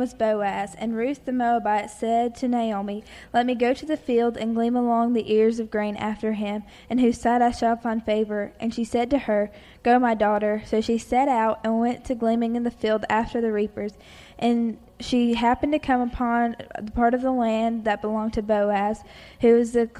was Boaz, and Ruth the Moabite said to Naomi, Let me go to the field and glean along the ears of grain after him, in whose sight I shall find favor. And she said to her, Go, my daughter. So she set out and went to gleaning in the field after the reapers. And she happened to come upon the part of the land that belonged to Boaz, who was the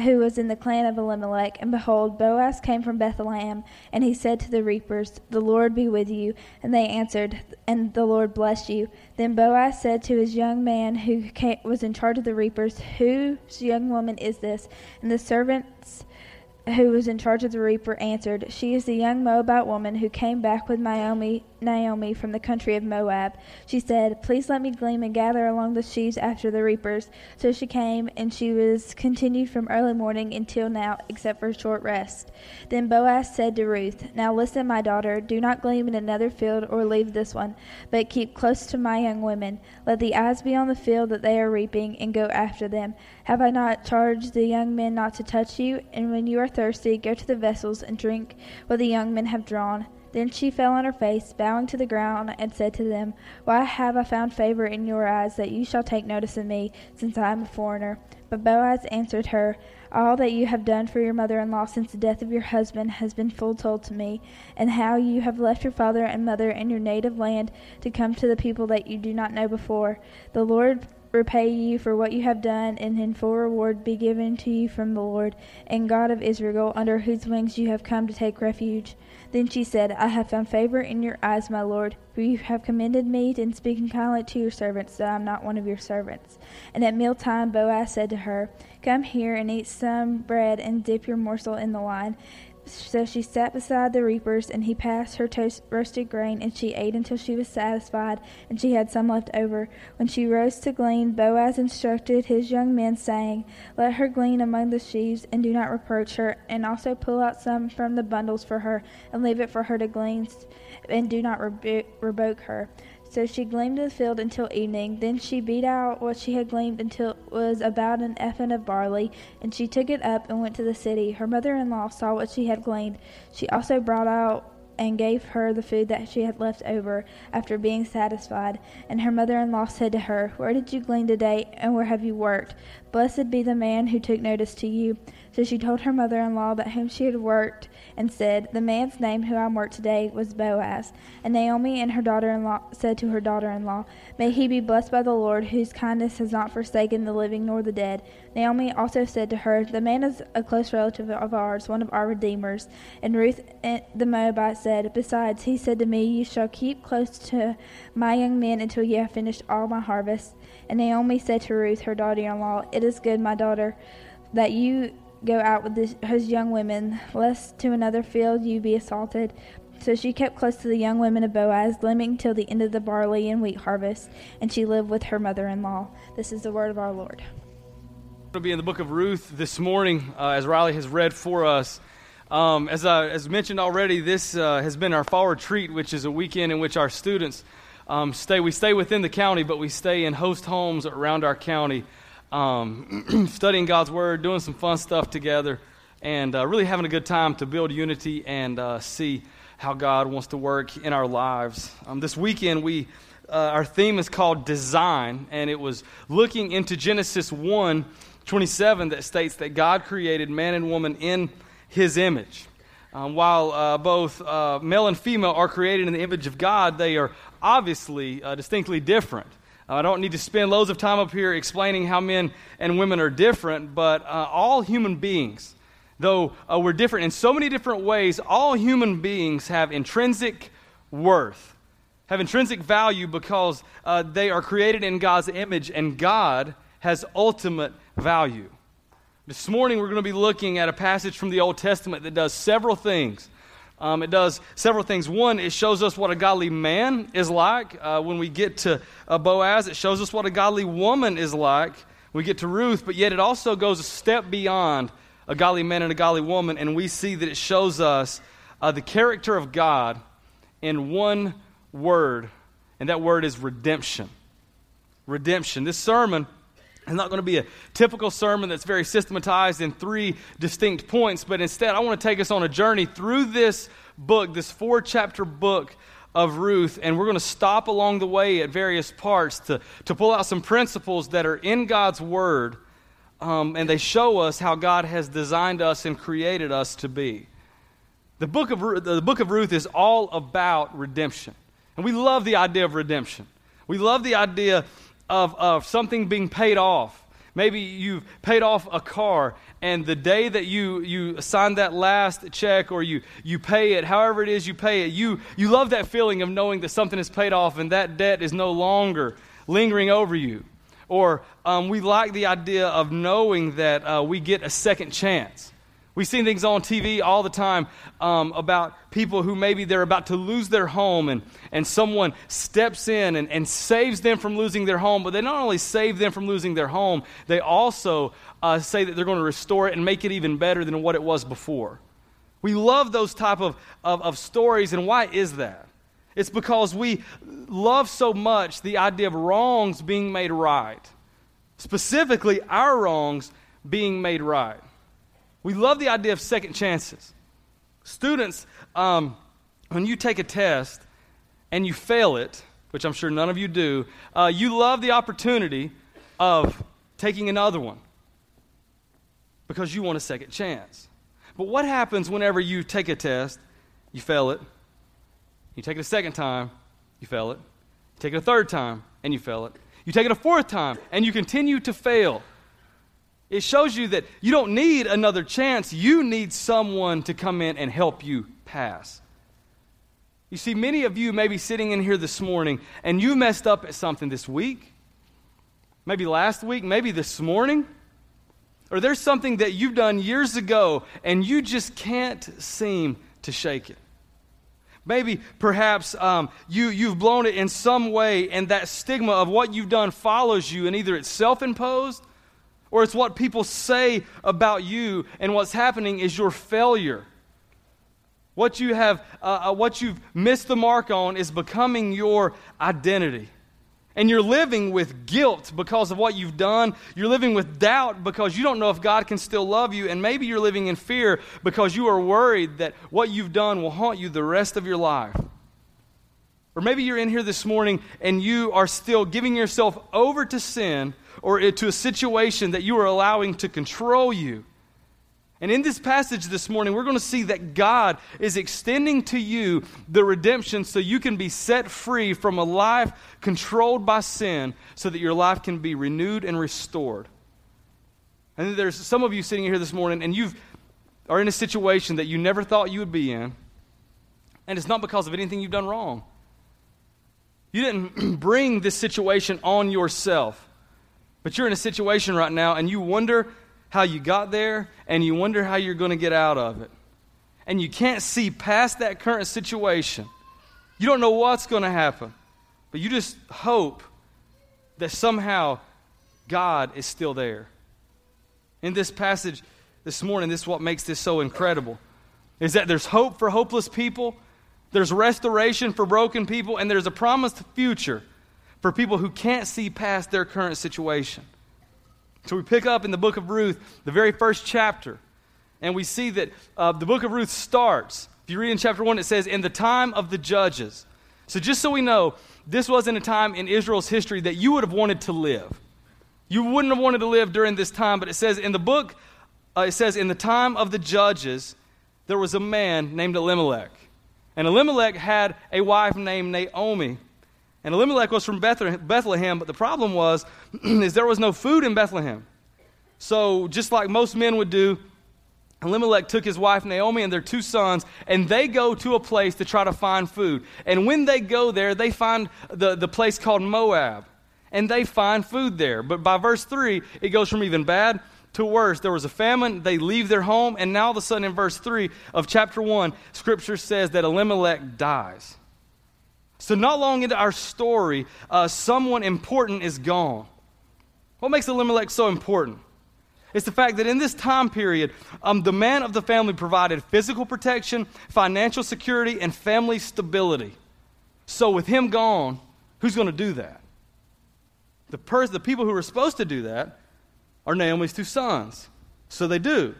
who was in the clan of Elimelech. And behold, Boaz came from Bethlehem, and he said to the reapers, The Lord be with you. And they answered, And the Lord bless you. Then Boaz said to his young man who came, was in charge of the reapers, Whose young woman is this? And the servants who was in charge of the reaper, answered, She is the young Moabite woman who came back with Naomi, Naomi from the country of Moab. She said, Please let me glean and gather along the sheaves after the reapers. So she came, and she was continued from early morning until now, except for a short rest. Then Boaz said to Ruth, Now listen, my daughter, do not glean in another field or leave this one, but keep close to my young women. Let the eyes be on the field that they are reaping, and go after them. Have I not charged the young men not to touch you? And when you are thirsty, go to the vessels and drink what the young men have drawn. Then she fell on her face, bowing to the ground, and said to them, Why have I found favor in your eyes that you shall take notice of me, since I am a foreigner? But Boaz answered her, All that you have done for your mother in law since the death of your husband has been full told to me, and how you have left your father and mother and your native land to come to the people that you do not know before. The Lord repay you for what you have done, and in full reward be given to you from the Lord and God of Israel, under whose wings you have come to take refuge. Then she said, I have found favor in your eyes, my Lord, for you have commended me in speaking kindly to your servants, though I am not one of your servants. And at mealtime Boaz said to her, Come here and eat some bread and dip your morsel in the wine. So she sat beside the reapers, and he passed her toast, roasted grain, and she ate until she was satisfied, and she had some left over. When she rose to glean, Boaz instructed his young men, saying, Let her glean among the sheaves, and do not reproach her, and also pull out some from the bundles for her, and leave it for her to glean, and do not rebu- rebuke her. So she gleaned in the field until evening. Then she beat out what she had gleaned until it was about an ephah of barley, and she took it up and went to the city. Her mother in law saw what she had gleaned. She also brought out and gave her the food that she had left over after being satisfied. And her mother in law said to her, Where did you glean today, and where have you worked? Blessed be the man who took notice to you. So she told her mother in law that whom she had worked, and said, The man's name who I worked today was Boaz. And Naomi and her daughter in law said to her daughter in law, May he be blessed by the Lord, whose kindness has not forsaken the living nor the dead. Naomi also said to her, The man is a close relative of ours, one of our redeemers. And Ruth eh, the Moabite said, Besides, he said to me, You shall keep close to my young men until you have finished all my harvest. And Naomi said to Ruth, her daughter in law, It is good, my daughter, that you go out with this, his young women, lest to another field you be assaulted. So she kept close to the young women of Boaz, living till the end of the barley and wheat harvest, and she lived with her mother in law. This is the word of our Lord. To be in the book of Ruth this morning, uh, as Riley has read for us. Um, as, I, as mentioned already, this uh, has been our fall retreat, which is a weekend in which our students um, stay. We stay within the county, but we stay in host homes around our county um, studying God's Word, doing some fun stuff together, and uh, really having a good time to build unity and uh, see how God wants to work in our lives. Um, this weekend, we uh, our theme is called Design, and it was looking into Genesis 1 27 that states that God created man and woman in his image. Um, while uh, both uh, male and female are created in the image of God, they are obviously uh, distinctly different. Uh, I don't need to spend loads of time up here explaining how men and women are different, but uh, all human beings, though uh, we're different in so many different ways, all human beings have intrinsic worth, have intrinsic value because uh, they are created in God's image, and God has ultimate value. This morning, we're going to be looking at a passage from the Old Testament that does several things um, it does several things. One, it shows us what a godly man is like. Uh, when we get to uh, Boaz, it shows us what a godly woman is like. We get to Ruth, but yet it also goes a step beyond a godly man and a godly woman, and we see that it shows us uh, the character of God in one word, and that word is redemption. Redemption. This sermon it's not going to be a typical sermon that's very systematized in three distinct points, but instead, I want to take us on a journey through this book, this four chapter book of Ruth, and we're going to stop along the way at various parts to, to pull out some principles that are in God's Word, um, and they show us how God has designed us and created us to be. The book, of, the book of Ruth is all about redemption. And we love the idea of redemption. We love the idea of, of something being paid off. Maybe you've paid off a car, and the day that you, you sign that last check or you, you pay it, however it is you pay it, you, you love that feeling of knowing that something is paid off and that debt is no longer lingering over you. Or um, we like the idea of knowing that uh, we get a second chance. We see things on TV all the time um, about people who maybe they're about to lose their home and, and someone steps in and, and saves them from losing their home. But they not only save them from losing their home, they also uh, say that they're going to restore it and make it even better than what it was before. We love those type of, of, of stories, and why is that? It's because we love so much the idea of wrongs being made right, specifically our wrongs being made right. We love the idea of second chances. Students, um, when you take a test and you fail it, which I'm sure none of you do, uh, you love the opportunity of taking another one because you want a second chance. But what happens whenever you take a test, you fail it, you take it a second time, you fail it, you take it a third time, and you fail it, you take it a fourth time, and you continue to fail? It shows you that you don't need another chance. You need someone to come in and help you pass. You see, many of you may be sitting in here this morning and you messed up at something this week, maybe last week, maybe this morning. Or there's something that you've done years ago and you just can't seem to shake it. Maybe, perhaps, um, you, you've blown it in some way, and that stigma of what you've done follows you, and either it's self imposed or it's what people say about you, and what's happening is your failure. What you have, uh, uh, what you've missed the mark on is becoming your identity. And you're living with guilt because of what you've done. You're living with doubt because you don't know if God can still love you. And maybe you're living in fear because you are worried that what you've done will haunt you the rest of your life. Or maybe you're in here this morning and you are still giving yourself over to sin or to a situation that you are allowing to control you. And in this passage this morning, we're going to see that God is extending to you the redemption so you can be set free from a life controlled by sin so that your life can be renewed and restored. And there's some of you sitting here this morning and you are in a situation that you never thought you would be in. And it's not because of anything you've done wrong. You didn't bring this situation on yourself. But you're in a situation right now and you wonder how you got there and you wonder how you're going to get out of it. And you can't see past that current situation. You don't know what's going to happen. But you just hope that somehow God is still there. In this passage this morning, this is what makes this so incredible. Is that there's hope for hopeless people, there's restoration for broken people, and there's a promised future for people who can't see past their current situation. So we pick up in the book of Ruth, the very first chapter, and we see that uh, the book of Ruth starts. If you read in chapter 1, it says, In the time of the judges. So just so we know, this wasn't a time in Israel's history that you would have wanted to live. You wouldn't have wanted to live during this time, but it says in the book, uh, it says, In the time of the judges, there was a man named Elimelech. And Elimelech had a wife named Naomi. And Elimelech was from Bethlehem, but the problem was is there was no food in Bethlehem. So just like most men would do, Elimelech took his wife Naomi and their two sons, and they go to a place to try to find food. And when they go there, they find the, the place called Moab, and they find food there. But by verse 3, it goes from even bad to worse. There was a famine, they leave their home, and now all of a sudden in verse 3 of chapter 1, scripture says that Elimelech dies. So, not long into our story, uh, someone important is gone. What makes Elimelech so important? It's the fact that in this time period, um, the man of the family provided physical protection, financial security, and family stability. So, with him gone, who's going to do that? The, pers- the people who are supposed to do that are Naomi's two sons. So they do.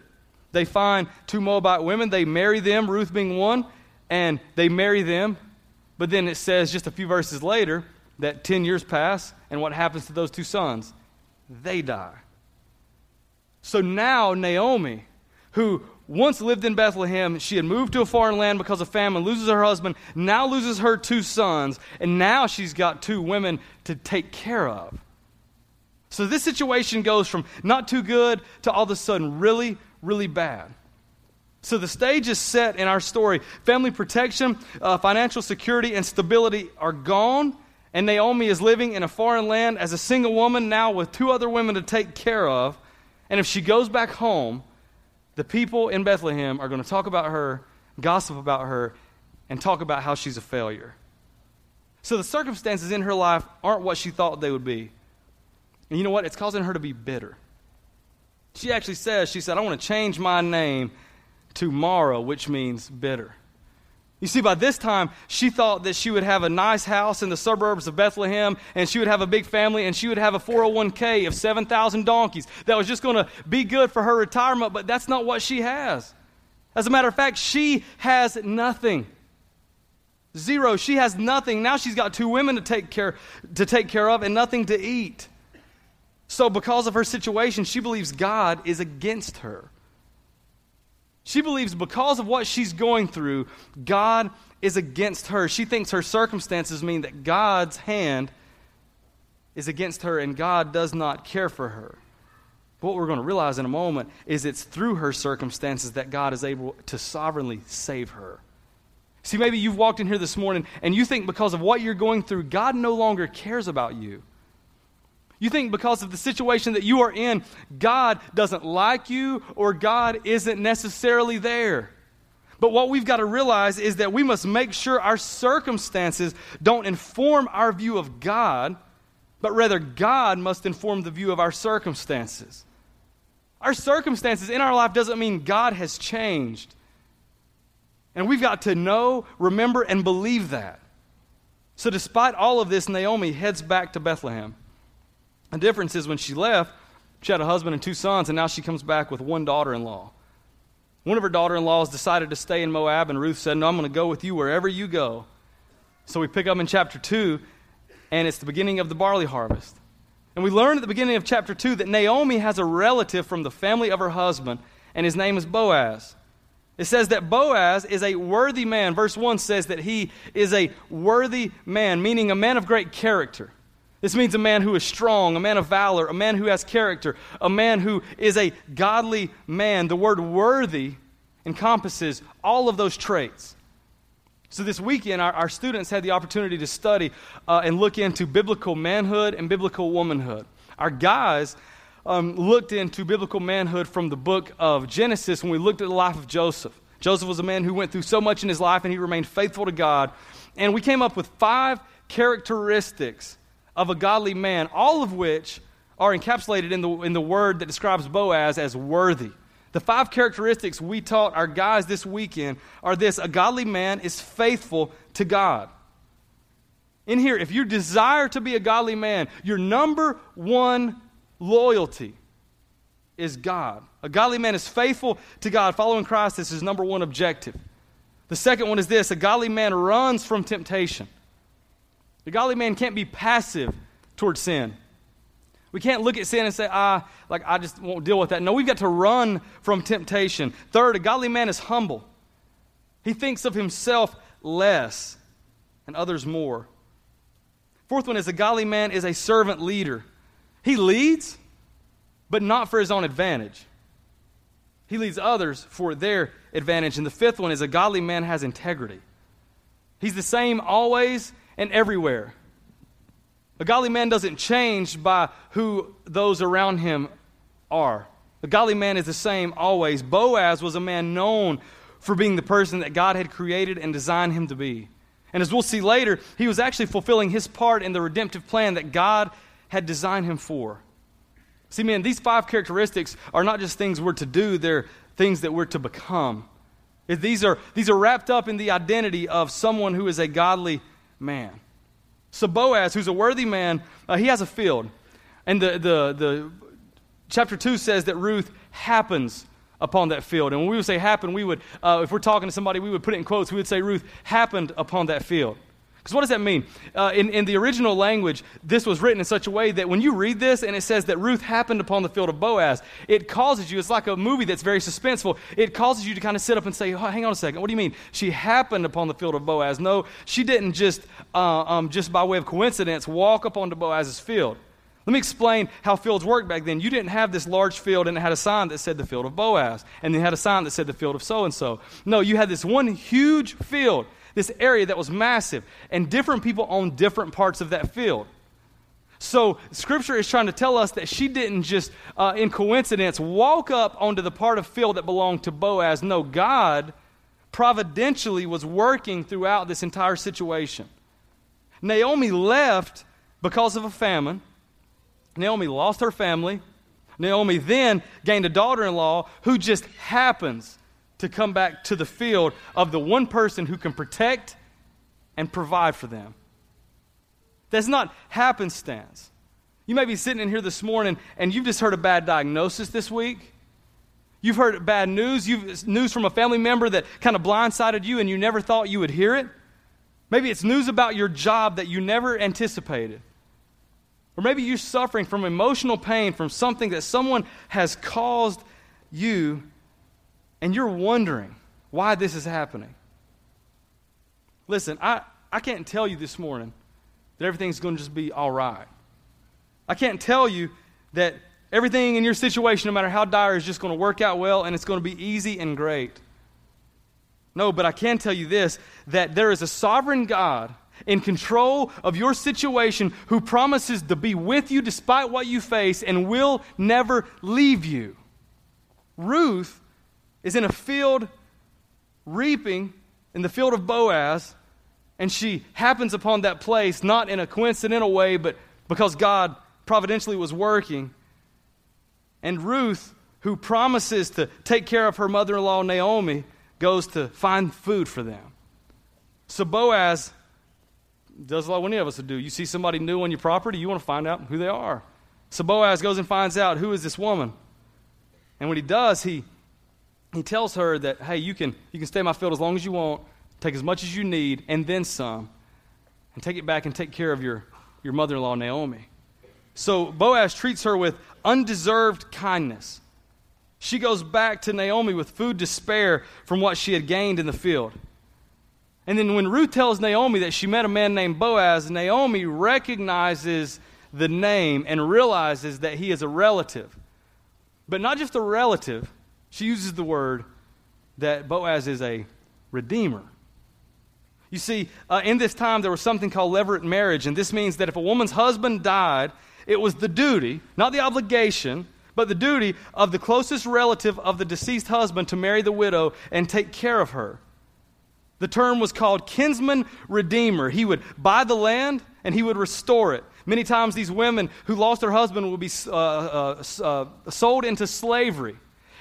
They find two Moabite women, they marry them, Ruth being one, and they marry them But then it says just a few verses later that 10 years pass, and what happens to those two sons? They die. So now Naomi, who once lived in Bethlehem, she had moved to a foreign land because of famine, loses her husband, now loses her two sons, and now she's got two women to take care of. So this situation goes from not too good to all of a sudden really, really bad. So the stage is set in our story. Family protection, uh, financial security, and stability are gone. And Naomi is living in a foreign land as a single woman now with two other women to take care of. And if she goes back home, the people in Bethlehem are going to talk about her, gossip about her, and talk about how she's a failure. So the circumstances in her life aren't what she thought they would be. And you know what? It's causing her to be bitter. She actually says, she said, I want to change my name to Mara, which means bitter. You see, by this time, she thought that she would have a nice house in the suburbs of Bethlehem, and she would have a big family, and she would have a 401k of 7,000 donkeys that was just going to be good for her retirement, but that's not what she has. As a matter of fact, she has nothing. Zero. She has nothing. Now she's got two women to take care, to take care of and nothing to eat. So, because of her situation, she believes God is against her. She believes because of what she's going through, God is against her. She thinks her circumstances mean that God's hand is against her and God does not care for her. What we're going to realize in a moment is it's through her circumstances that God is able to sovereignly save her. See, maybe you've walked in here this morning and you think because of what you're going through, God no longer cares about you. You think because of the situation that you are in, God doesn't like you or God isn't necessarily there. But what we've got to realize is that we must make sure our circumstances don't inform our view of God, but rather God must inform the view of our circumstances. Our circumstances in our life doesn't mean God has changed. And we've got to know, remember, and believe that. So, despite all of this, Naomi heads back to Bethlehem. The difference is when she left, she had a husband and two sons, and now she comes back with one daughter in law. One of her daughter in laws decided to stay in Moab, and Ruth said, No, I'm going to go with you wherever you go. So we pick up in chapter 2, and it's the beginning of the barley harvest. And we learn at the beginning of chapter 2 that Naomi has a relative from the family of her husband, and his name is Boaz. It says that Boaz is a worthy man. Verse 1 says that he is a worthy man, meaning a man of great character. This means a man who is strong, a man of valor, a man who has character, a man who is a godly man. The word worthy encompasses all of those traits. So, this weekend, our, our students had the opportunity to study uh, and look into biblical manhood and biblical womanhood. Our guys um, looked into biblical manhood from the book of Genesis when we looked at the life of Joseph. Joseph was a man who went through so much in his life and he remained faithful to God. And we came up with five characteristics of a godly man, all of which are encapsulated in the, in the word that describes Boaz as worthy. The five characteristics we taught our guys this weekend are this a godly man is faithful to God. In here, if you desire to be a godly man, your number one loyalty is God. A godly man is faithful to God. Following Christ is his number one objective. The second one is this a godly man runs from temptation. The godly man can't be passive towards sin. We can't look at sin and say, ah, like I just won't deal with that. No, we've got to run from temptation. Third, a godly man is humble. He thinks of himself less and others more. Fourth one is a godly man is a servant leader. He leads, but not for his own advantage. He leads others for their advantage. And the fifth one is a godly man has integrity. He's the same always and everywhere. A godly man doesn't change by who those around him are. A godly man is the same always. Boaz was a man known for being the person that God had created and designed him to be. And as we'll see later, he was actually fulfilling his part in the redemptive plan that God had designed him for. See, man, these five characteristics are not just things we're to do, they're things that we're to become. These are, these are wrapped up in the identity of someone who is a godly man. So Boaz, who's a worthy man, uh, he has a field. And the, the, the chapter 2 says that Ruth happens upon that field. And when we would say happen, we would, uh, if we're talking to somebody, we would put it in quotes. We would say Ruth happened upon that field. Because what does that mean? Uh, in, in the original language, this was written in such a way that when you read this and it says that Ruth happened upon the field of Boaz, it causes you, it's like a movie that's very suspenseful. It causes you to kind of sit up and say, oh, hang on a second, what do you mean? She happened upon the field of Boaz. No, she didn't just, uh, um, just by way of coincidence, walk up onto Boaz's field. Let me explain how fields worked back then. You didn't have this large field and it had a sign that said the field of Boaz, and then had a sign that said the field of so and so. No, you had this one huge field this area that was massive, and different people owned different parts of that field. So, Scripture is trying to tell us that she didn't just, uh, in coincidence, walk up onto the part of field that belonged to Boaz. No, God providentially was working throughout this entire situation. Naomi left because of a famine. Naomi lost her family. Naomi then gained a daughter in law who just happens to come back to the field of the one person who can protect and provide for them. That's not happenstance. You may be sitting in here this morning and you've just heard a bad diagnosis this week. You've heard bad news. You've news from a family member that kind of blindsided you and you never thought you would hear it. Maybe it's news about your job that you never anticipated. Or maybe you're suffering from emotional pain from something that someone has caused you and you're wondering why this is happening. Listen, I, I can't tell you this morning that everything's going to just be all right. I can't tell you that everything in your situation, no matter how dire, is just going to work out well and it's going to be easy and great. No, but I can tell you this that there is a sovereign God in control of your situation who promises to be with you despite what you face and will never leave you. Ruth is in a field reaping in the field of Boaz, and she happens upon that place not in a coincidental way, but because God providentially was working. And Ruth, who promises to take care of her mother in law Naomi, goes to find food for them. So Boaz does like any of us would do. You see somebody new on your property, you want to find out who they are. So Boaz goes and finds out who is this woman. And when he does, he he tells her that, hey, you can, you can stay in my field as long as you want, take as much as you need, and then some, and take it back and take care of your, your mother in law, Naomi. So Boaz treats her with undeserved kindness. She goes back to Naomi with food to spare from what she had gained in the field. And then when Ruth tells Naomi that she met a man named Boaz, Naomi recognizes the name and realizes that he is a relative. But not just a relative, she uses the word that Boaz is a redeemer. You see, uh, in this time, there was something called levirate marriage, and this means that if a woman's husband died, it was the duty, not the obligation, but the duty of the closest relative of the deceased husband to marry the widow and take care of her. The term was called kinsman redeemer. He would buy the land and he would restore it. Many times, these women who lost their husband would be uh, uh, uh sold into slavery.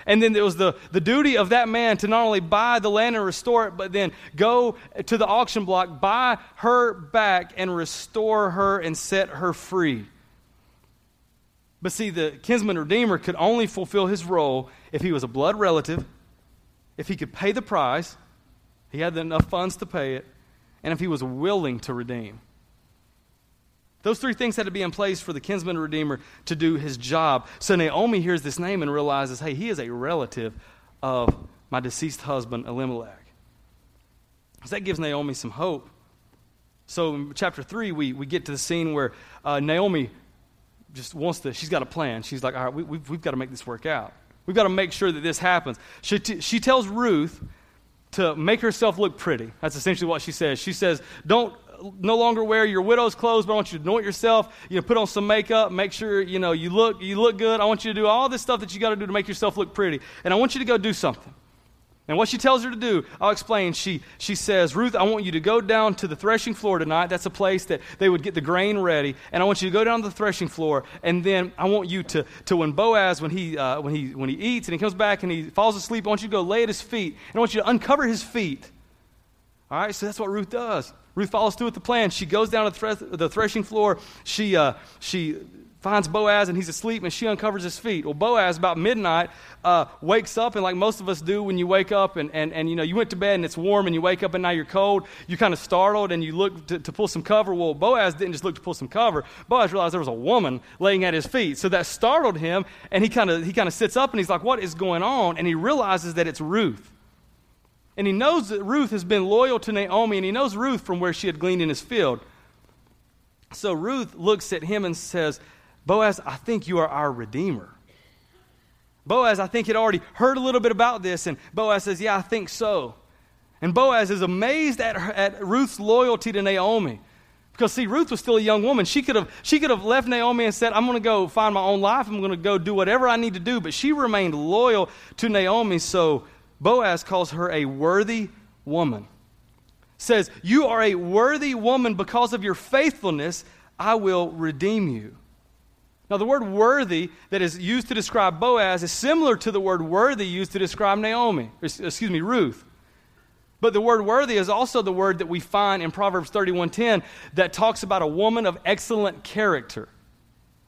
And then it was the, the duty of that man to not only buy the land and restore it, but then go to the auction block, buy her back, and restore her and set her free. But see, the kinsman redeemer could only fulfill his role if he was a blood relative, if he could pay the price, he had enough funds to pay it, and if he was willing to redeem. Those three things had to be in place for the kinsman redeemer to do his job. So Naomi hears this name and realizes, hey, he is a relative of my deceased husband, Elimelech. So that gives Naomi some hope. So in chapter 3, we, we get to the scene where uh, Naomi just wants to, she's got a plan. She's like, all right, we, we've, we've got to make this work out. We've got to make sure that this happens. She, t- she tells Ruth to make herself look pretty. That's essentially what she says. She says, don't no longer wear your widow's clothes, but I want you to anoint yourself. You know, put on some makeup, make sure you know you look you look good. I want you to do all this stuff that you got to do to make yourself look pretty, and I want you to go do something. And what she tells her to do, I'll explain. She, she says, Ruth, I want you to go down to the threshing floor tonight. That's a place that they would get the grain ready. And I want you to go down to the threshing floor. And then I want you to, to when Boaz, when he, uh, when, he, when he eats and he comes back and he falls asleep, I want you to go lay at his feet. And I want you to uncover his feet. All right, so that's what Ruth does. Ruth follows through with the plan. She goes down to the, threshing floor. She, uh, she finds Boaz and he's asleep and she uncovers his feet. Well, Boaz, about midnight, uh, wakes up and like most of us do when you wake up and, and, and you know, you went to bed and it's warm and you wake up and now you're cold, you're kind of startled and you look to, to pull some cover. Well, Boaz didn't just look to pull some cover. Boaz realized there was a woman laying at his feet. So that startled him and he kind of he kind of sits up and he's like, what is going on? And he realizes that it's Ruth. And he knows that Ruth has been loyal to Naomi and he knows Ruth from where she had gleaned in his field. So Ruth looks at him and says, Boaz, I think you are our Redeemer. Boaz, I think, had already heard a little bit about this, and Boaz says, Yeah, I think so. And Boaz is amazed at, her, at Ruth's loyalty to Naomi. Because, see, Ruth was still a young woman. She could have, she could have left Naomi and said, I'm going to go find my own life. I'm going to go do whatever I need to do. But she remained loyal to Naomi. So Boaz calls her a worthy woman. Says, You are a worthy woman because of your faithfulness. I will redeem you. Now, the word worthy that is used to describe Boaz is similar to the word worthy used to describe Naomi, excuse me, Ruth. But the word worthy is also the word that we find in Proverbs 31:10 that talks about a woman of excellent character.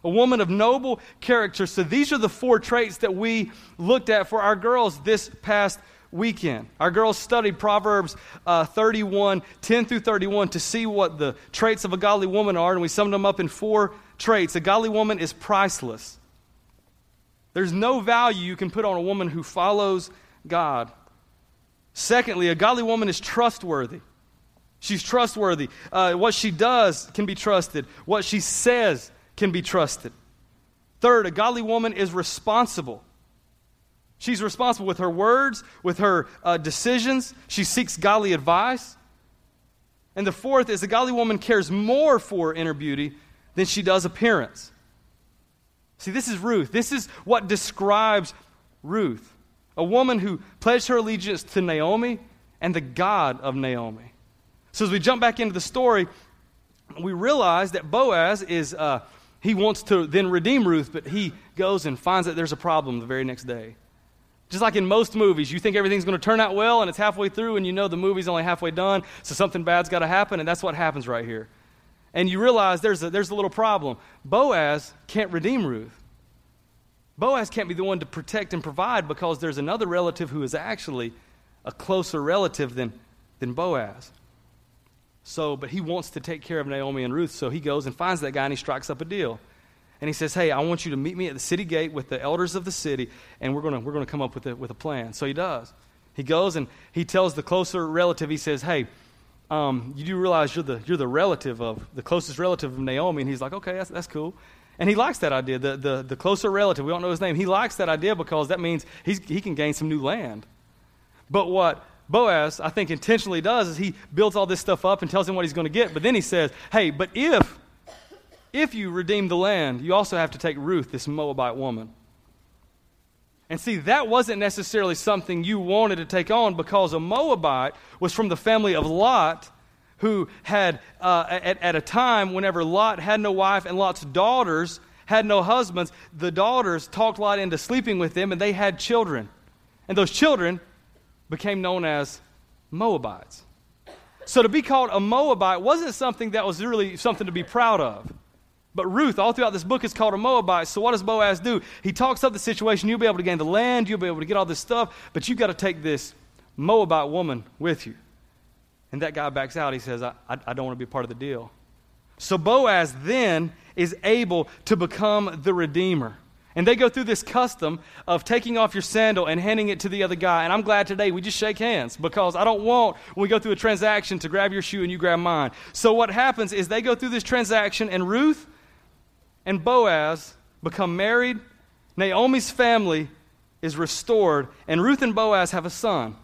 A woman of noble character. So these are the four traits that we looked at for our girls this past weekend. Our girls studied Proverbs uh, 31, 10 through 31 to see what the traits of a godly woman are, and we summed them up in four traits. A godly woman is priceless. There's no value you can put on a woman who follows God. Secondly, a godly woman is trustworthy. She's trustworthy. Uh, what she does can be trusted, what she says can be trusted. Third, a godly woman is responsible. She's responsible with her words, with her uh, decisions. She seeks godly advice. And the fourth is a godly woman cares more for inner beauty than she does appearance. See, this is Ruth. This is what describes Ruth a woman who pledged her allegiance to Naomi and the God of Naomi. So, as we jump back into the story, we realize that Boaz is, uh, he wants to then redeem Ruth, but he goes and finds that there's a problem the very next day. Just like in most movies, you think everything's going to turn out well, and it's halfway through, and you know the movie's only halfway done, so something bad's got to happen, and that's what happens right here. And you realize there's a, there's a little problem. Boaz can't redeem Ruth. Boaz can't be the one to protect and provide because there's another relative who is actually a closer relative than, than Boaz. So, but he wants to take care of Naomi and Ruth, so he goes and finds that guy and he strikes up a deal and he says, Hey, I want you to meet me at the city gate with the elders of the city, and we're going we're gonna come up with a, with a plan. So he does. He goes and he tells the closer relative, he says, Hey, um, you do realize you're the, you're the relative of, the closest relative of Naomi. And he's like, Okay, that's, that's cool. And he likes that idea, the, the, the closer relative. We don't know his name. He likes that idea because that means he's, he can gain some new land. But what Boaz, I think, intentionally does is he builds all this stuff up and tells him what he's going to get. But then he says, Hey, but if if you redeem the land, you also have to take Ruth, this Moabite woman. And see, that wasn't necessarily something you wanted to take on because a Moabite was from the family of Lot, who had, uh, at, at a time whenever Lot had no wife and Lot's daughters had no husbands, the daughters talked Lot into sleeping with them and they had children. And those children became known as Moabites. So to be called a Moabite wasn't something that was really something to be proud of. But Ruth, all throughout this book, is called a Moabite. So what does Boaz do? He talks up the situation. You'll be able to gain the land. You'll be able to get all this stuff. But you've got to take this Moabite woman with you. And that guy backs out. He says, I, I, I don't want to be part of the deal. So Boaz then is able to become the redeemer. And they go through this custom of taking off your sandal and handing it to the other guy. And I'm glad today we just shake hands because I don't want, when we go through a transaction, to grab your shoe and you grab mine. So what happens is they go through this transaction, and Ruth and Boaz become married. Naomi's family is restored, and Ruth and Boaz have a son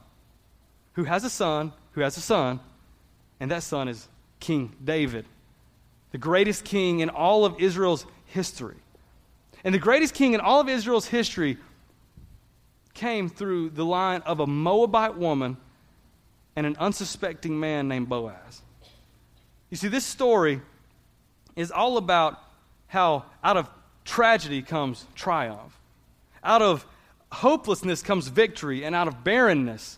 who has a son who has a son, and that son is King David, the greatest king in all of Israel's history. And the greatest king in all of Israel's history came through the line of a Moabite woman and an unsuspecting man named Boaz. You see, this story is all about how out of tragedy comes triumph. Out of hopelessness comes victory, and out of barrenness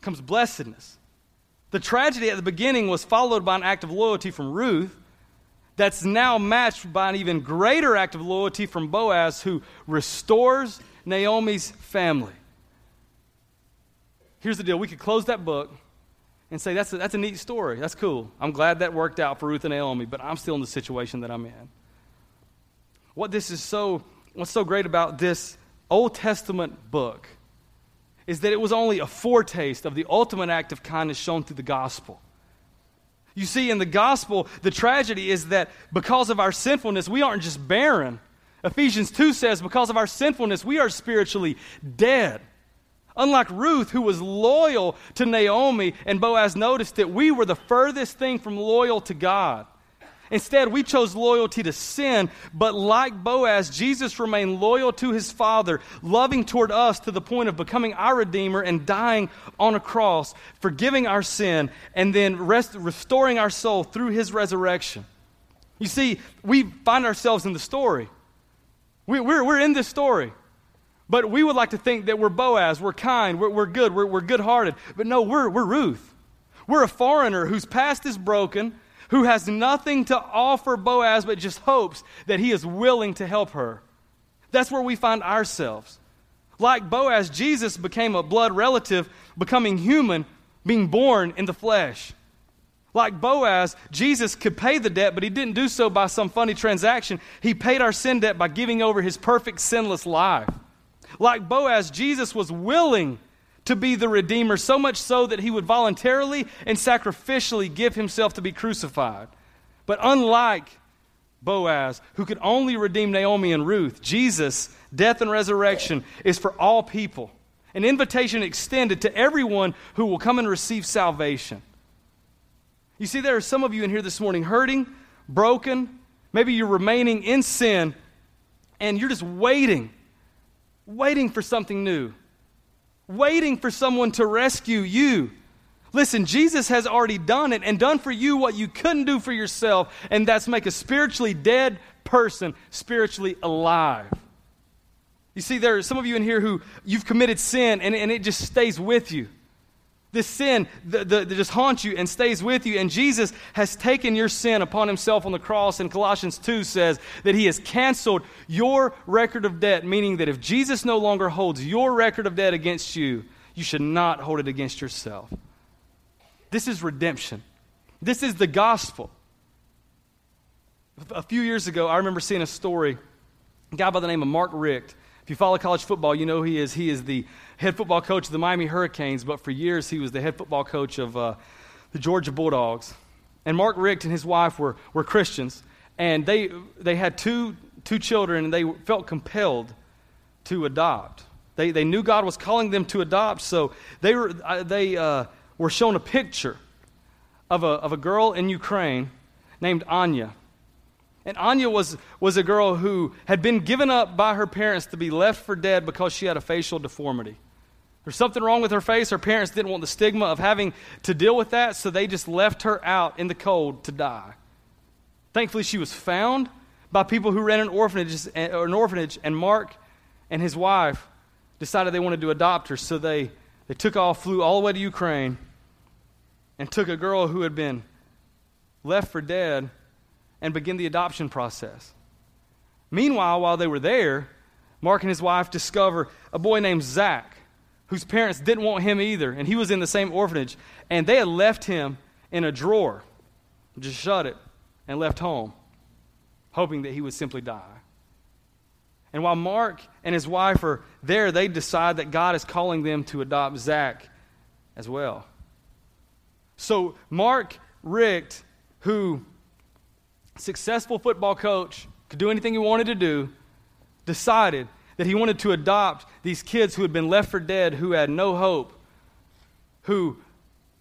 comes blessedness. The tragedy at the beginning was followed by an act of loyalty from Ruth that's now matched by an even greater act of loyalty from Boaz, who restores Naomi's family. Here's the deal we could close that book and say, that's a, that's a neat story. That's cool. I'm glad that worked out for Ruth and Naomi, but I'm still in the situation that I'm in. What this is so, what's so great about this Old Testament book is that it was only a foretaste of the ultimate act of kindness shown through the gospel. You see, in the gospel, the tragedy is that because of our sinfulness, we aren't just barren. Ephesians 2 says, because of our sinfulness, we are spiritually dead. Unlike Ruth, who was loyal to Naomi, and Boaz noticed that we were the furthest thing from loyal to God. Instead, we chose loyalty to sin, but like Boaz, Jesus remained loyal to his Father, loving toward us to the point of becoming our Redeemer and dying on a cross, forgiving our sin, and then rest, restoring our soul through his resurrection. You see, we find ourselves in the story. We, are we're, we're in this story. But we would like to think that we're Boaz, we're kind, we're, we're good, we're, we're good hearted. But no, we're, we're Ruth. We're a foreigner whose past is broken who has nothing to offer Boaz but just hopes that he is willing to help her. That's where we find ourselves. Like Boaz, Jesus became a blood relative, becoming human, being born in the flesh. Like Boaz, Jesus could pay the debt, but he didn't do so by some funny transaction. He paid our sin debt by giving over his perfect, sinless life. Like Boaz, Jesus was willing to be the Redeemer, so much so that he would voluntarily and sacrificially give himself to be crucified. But unlike Boaz, who could only redeem Naomi and Ruth, Jesus' death and resurrection is for all people, an invitation extended to everyone who will come and receive salvation. You see, there are some of you in here this morning hurting, broken, maybe you're remaining in sin, and you're just waiting, waiting for something new waiting for someone to rescue you. Listen, Jesus has already done it and done for you what you couldn't do for yourself, and that's make a spiritually dead person spiritually alive. You see, there are some of you in here who you've committed sin and, and it just stays with you. This sin that, that just haunts you and stays with you. And Jesus has taken your sin upon himself on the cross. And Colossians 2 says that he has canceled your record of debt, meaning that if Jesus no longer holds your record of debt against you, you should not hold it against yourself. This is redemption. This is the gospel. A few years ago, I remember seeing a story, a guy by the name of Mark Richt. If you follow college football, you know he is. He is the head football coach of the Miami Hurricanes, but for years he was the head football coach of uh, the Georgia Bulldogs. And Mark Richt and his wife were, were Christians, and they, they had two, two children, and they felt compelled to adopt. They, they knew God was calling them to adopt, so they were, uh, they, uh, were shown a picture of a, of a girl in Ukraine named Anya. And Anya was, was a girl who had been given up by her parents to be left for dead because she had a facial deformity. There's something wrong with her face. Her parents didn't want the stigma of having to deal with that, so they just left her out in the cold to die. Thankfully, she was found by people who ran an orphanage, an orphanage and Mark and his wife decided they wanted to adopt her, so they, they took off, flew all the way to Ukraine, and took a girl who had been left for dead and begin the adoption process. Meanwhile, while they were there, Mark and his wife discover a boy named Zach whose parents didn't want him either, and he was in the same orphanage, and they had left him in a drawer, just shut it, and left home, hoping that he would simply die. And while Mark and his wife are there, they decide that God is calling them to adopt Zach as well. So Mark Richt, who successful football coach, could do anything he wanted to do, decided that he wanted to adopt these kids who had been left for dead, who had no hope, who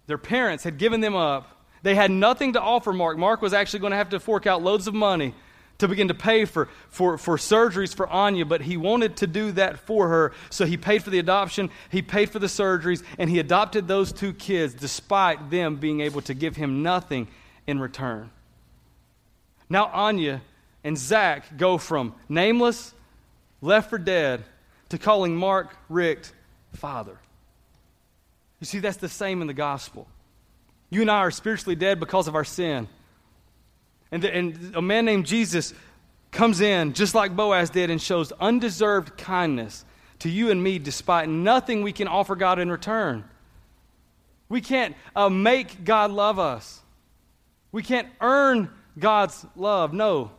their parents had given them up. They had nothing to offer Mark. Mark was actually going to have to fork out loads of money to begin to pay for, for, for surgeries for Anya, but he wanted to do that for her. So he paid for the adoption, he paid for the surgeries, and he adopted those two kids despite them being able to give him nothing in return. Now Anya and Zach go from nameless left for dead, to calling Mark Richt father. You see, that's the same in the gospel. You and I are spiritually dead because of our sin. And, the, and a man named Jesus comes in, just like Boaz did, and shows undeserved kindness to you and me despite nothing we can offer God in return. We can't uh, make God love us. We can't earn God's love. No.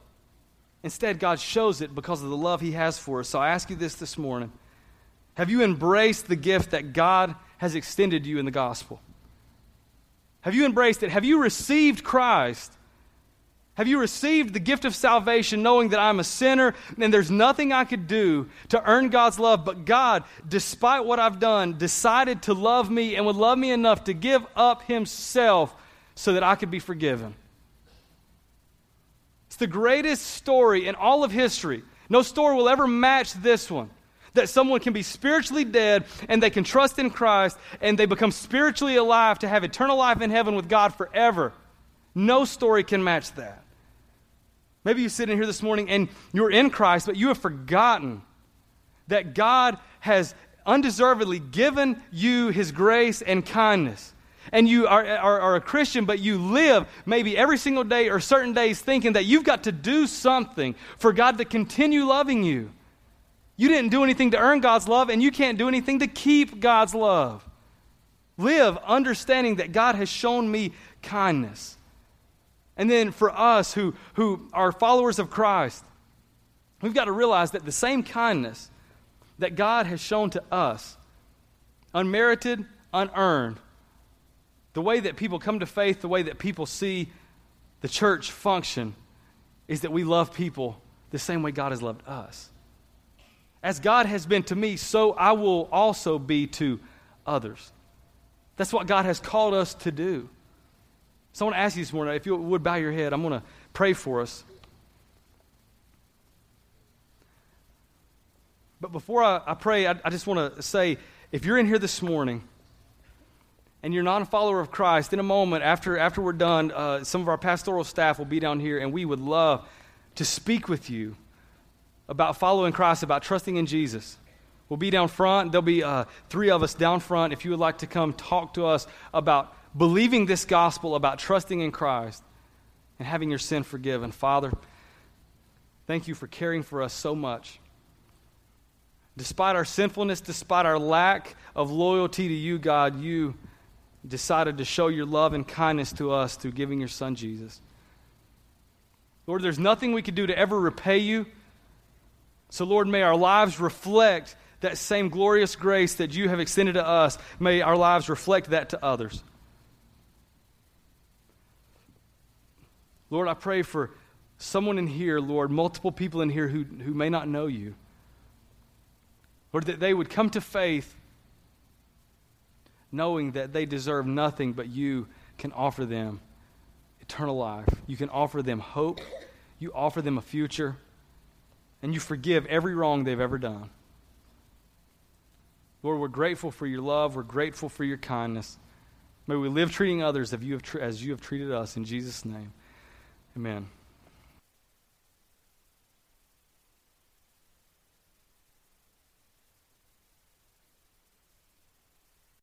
Instead, God shows it because of the love He has for us. So I ask you this this morning Have you embraced the gift that God has extended to you in the gospel? Have you embraced it? Have you received Christ? Have you received the gift of salvation knowing that I'm a sinner and there's nothing I could do to earn God's love? But God, despite what I've done, decided to love me and would love me enough to give up Himself so that I could be forgiven. The greatest story in all of history. No story will ever match this one. That someone can be spiritually dead and they can trust in Christ and they become spiritually alive to have eternal life in heaven with God forever. No story can match that. Maybe you sit in here this morning and you're in Christ, but you have forgotten that God has undeservedly given you his grace and kindness. And you are, are, are, a Christian, but you live maybe every single day or certain days thinking that you've got to do something for God to continue loving you. You didn't do anything to earn God's love, and you can't do anything to keep God's love. Live understanding that God has shown me kindness. And then for us who, who are followers of Christ, we've got to realize that the same kindness that God has shown to us, unmerited, unearned, the way that people come to faith, the way that people see the church function, is that we love people the same way God has loved us. As God has been to me, so I will also be to others. That's what God has called us to do. So I want to ask you this morning if you would bow your head, I'm going to pray for us. But before I, I pray, I, I just want to say if you're in here this morning and you're not a follower of Christ, in a moment after, after we're done, uh, some of our pastoral staff will be down here and we would love to speak with you about following Christ, about trusting in Jesus. We'll be down front. There'll be uh, three of us down front. If you would like to come talk to us about believing this gospel about trusting in Christ and having your sin forgiven. Father, thank you for caring for us so much. Despite our sinfulness, despite our lack of loyalty to you, God, you decided to show your love and kindness to us through giving your son Jesus. Lord, there's nothing we could do to ever repay you. So, Lord, may our lives reflect that same glorious grace that you have extended to us. May our lives reflect that to others. Lord, I pray for someone in here, Lord, multiple people in here who, who may not know you. Lord, that they would come to faith knowing that they deserve nothing, but you can offer them eternal life. You can offer them hope. You offer them a future. And you forgive every wrong they've ever done. Lord, we're grateful for your love. We're grateful for your kindness. May we live treating others as you have, treated us. In Jesus' name. Amen.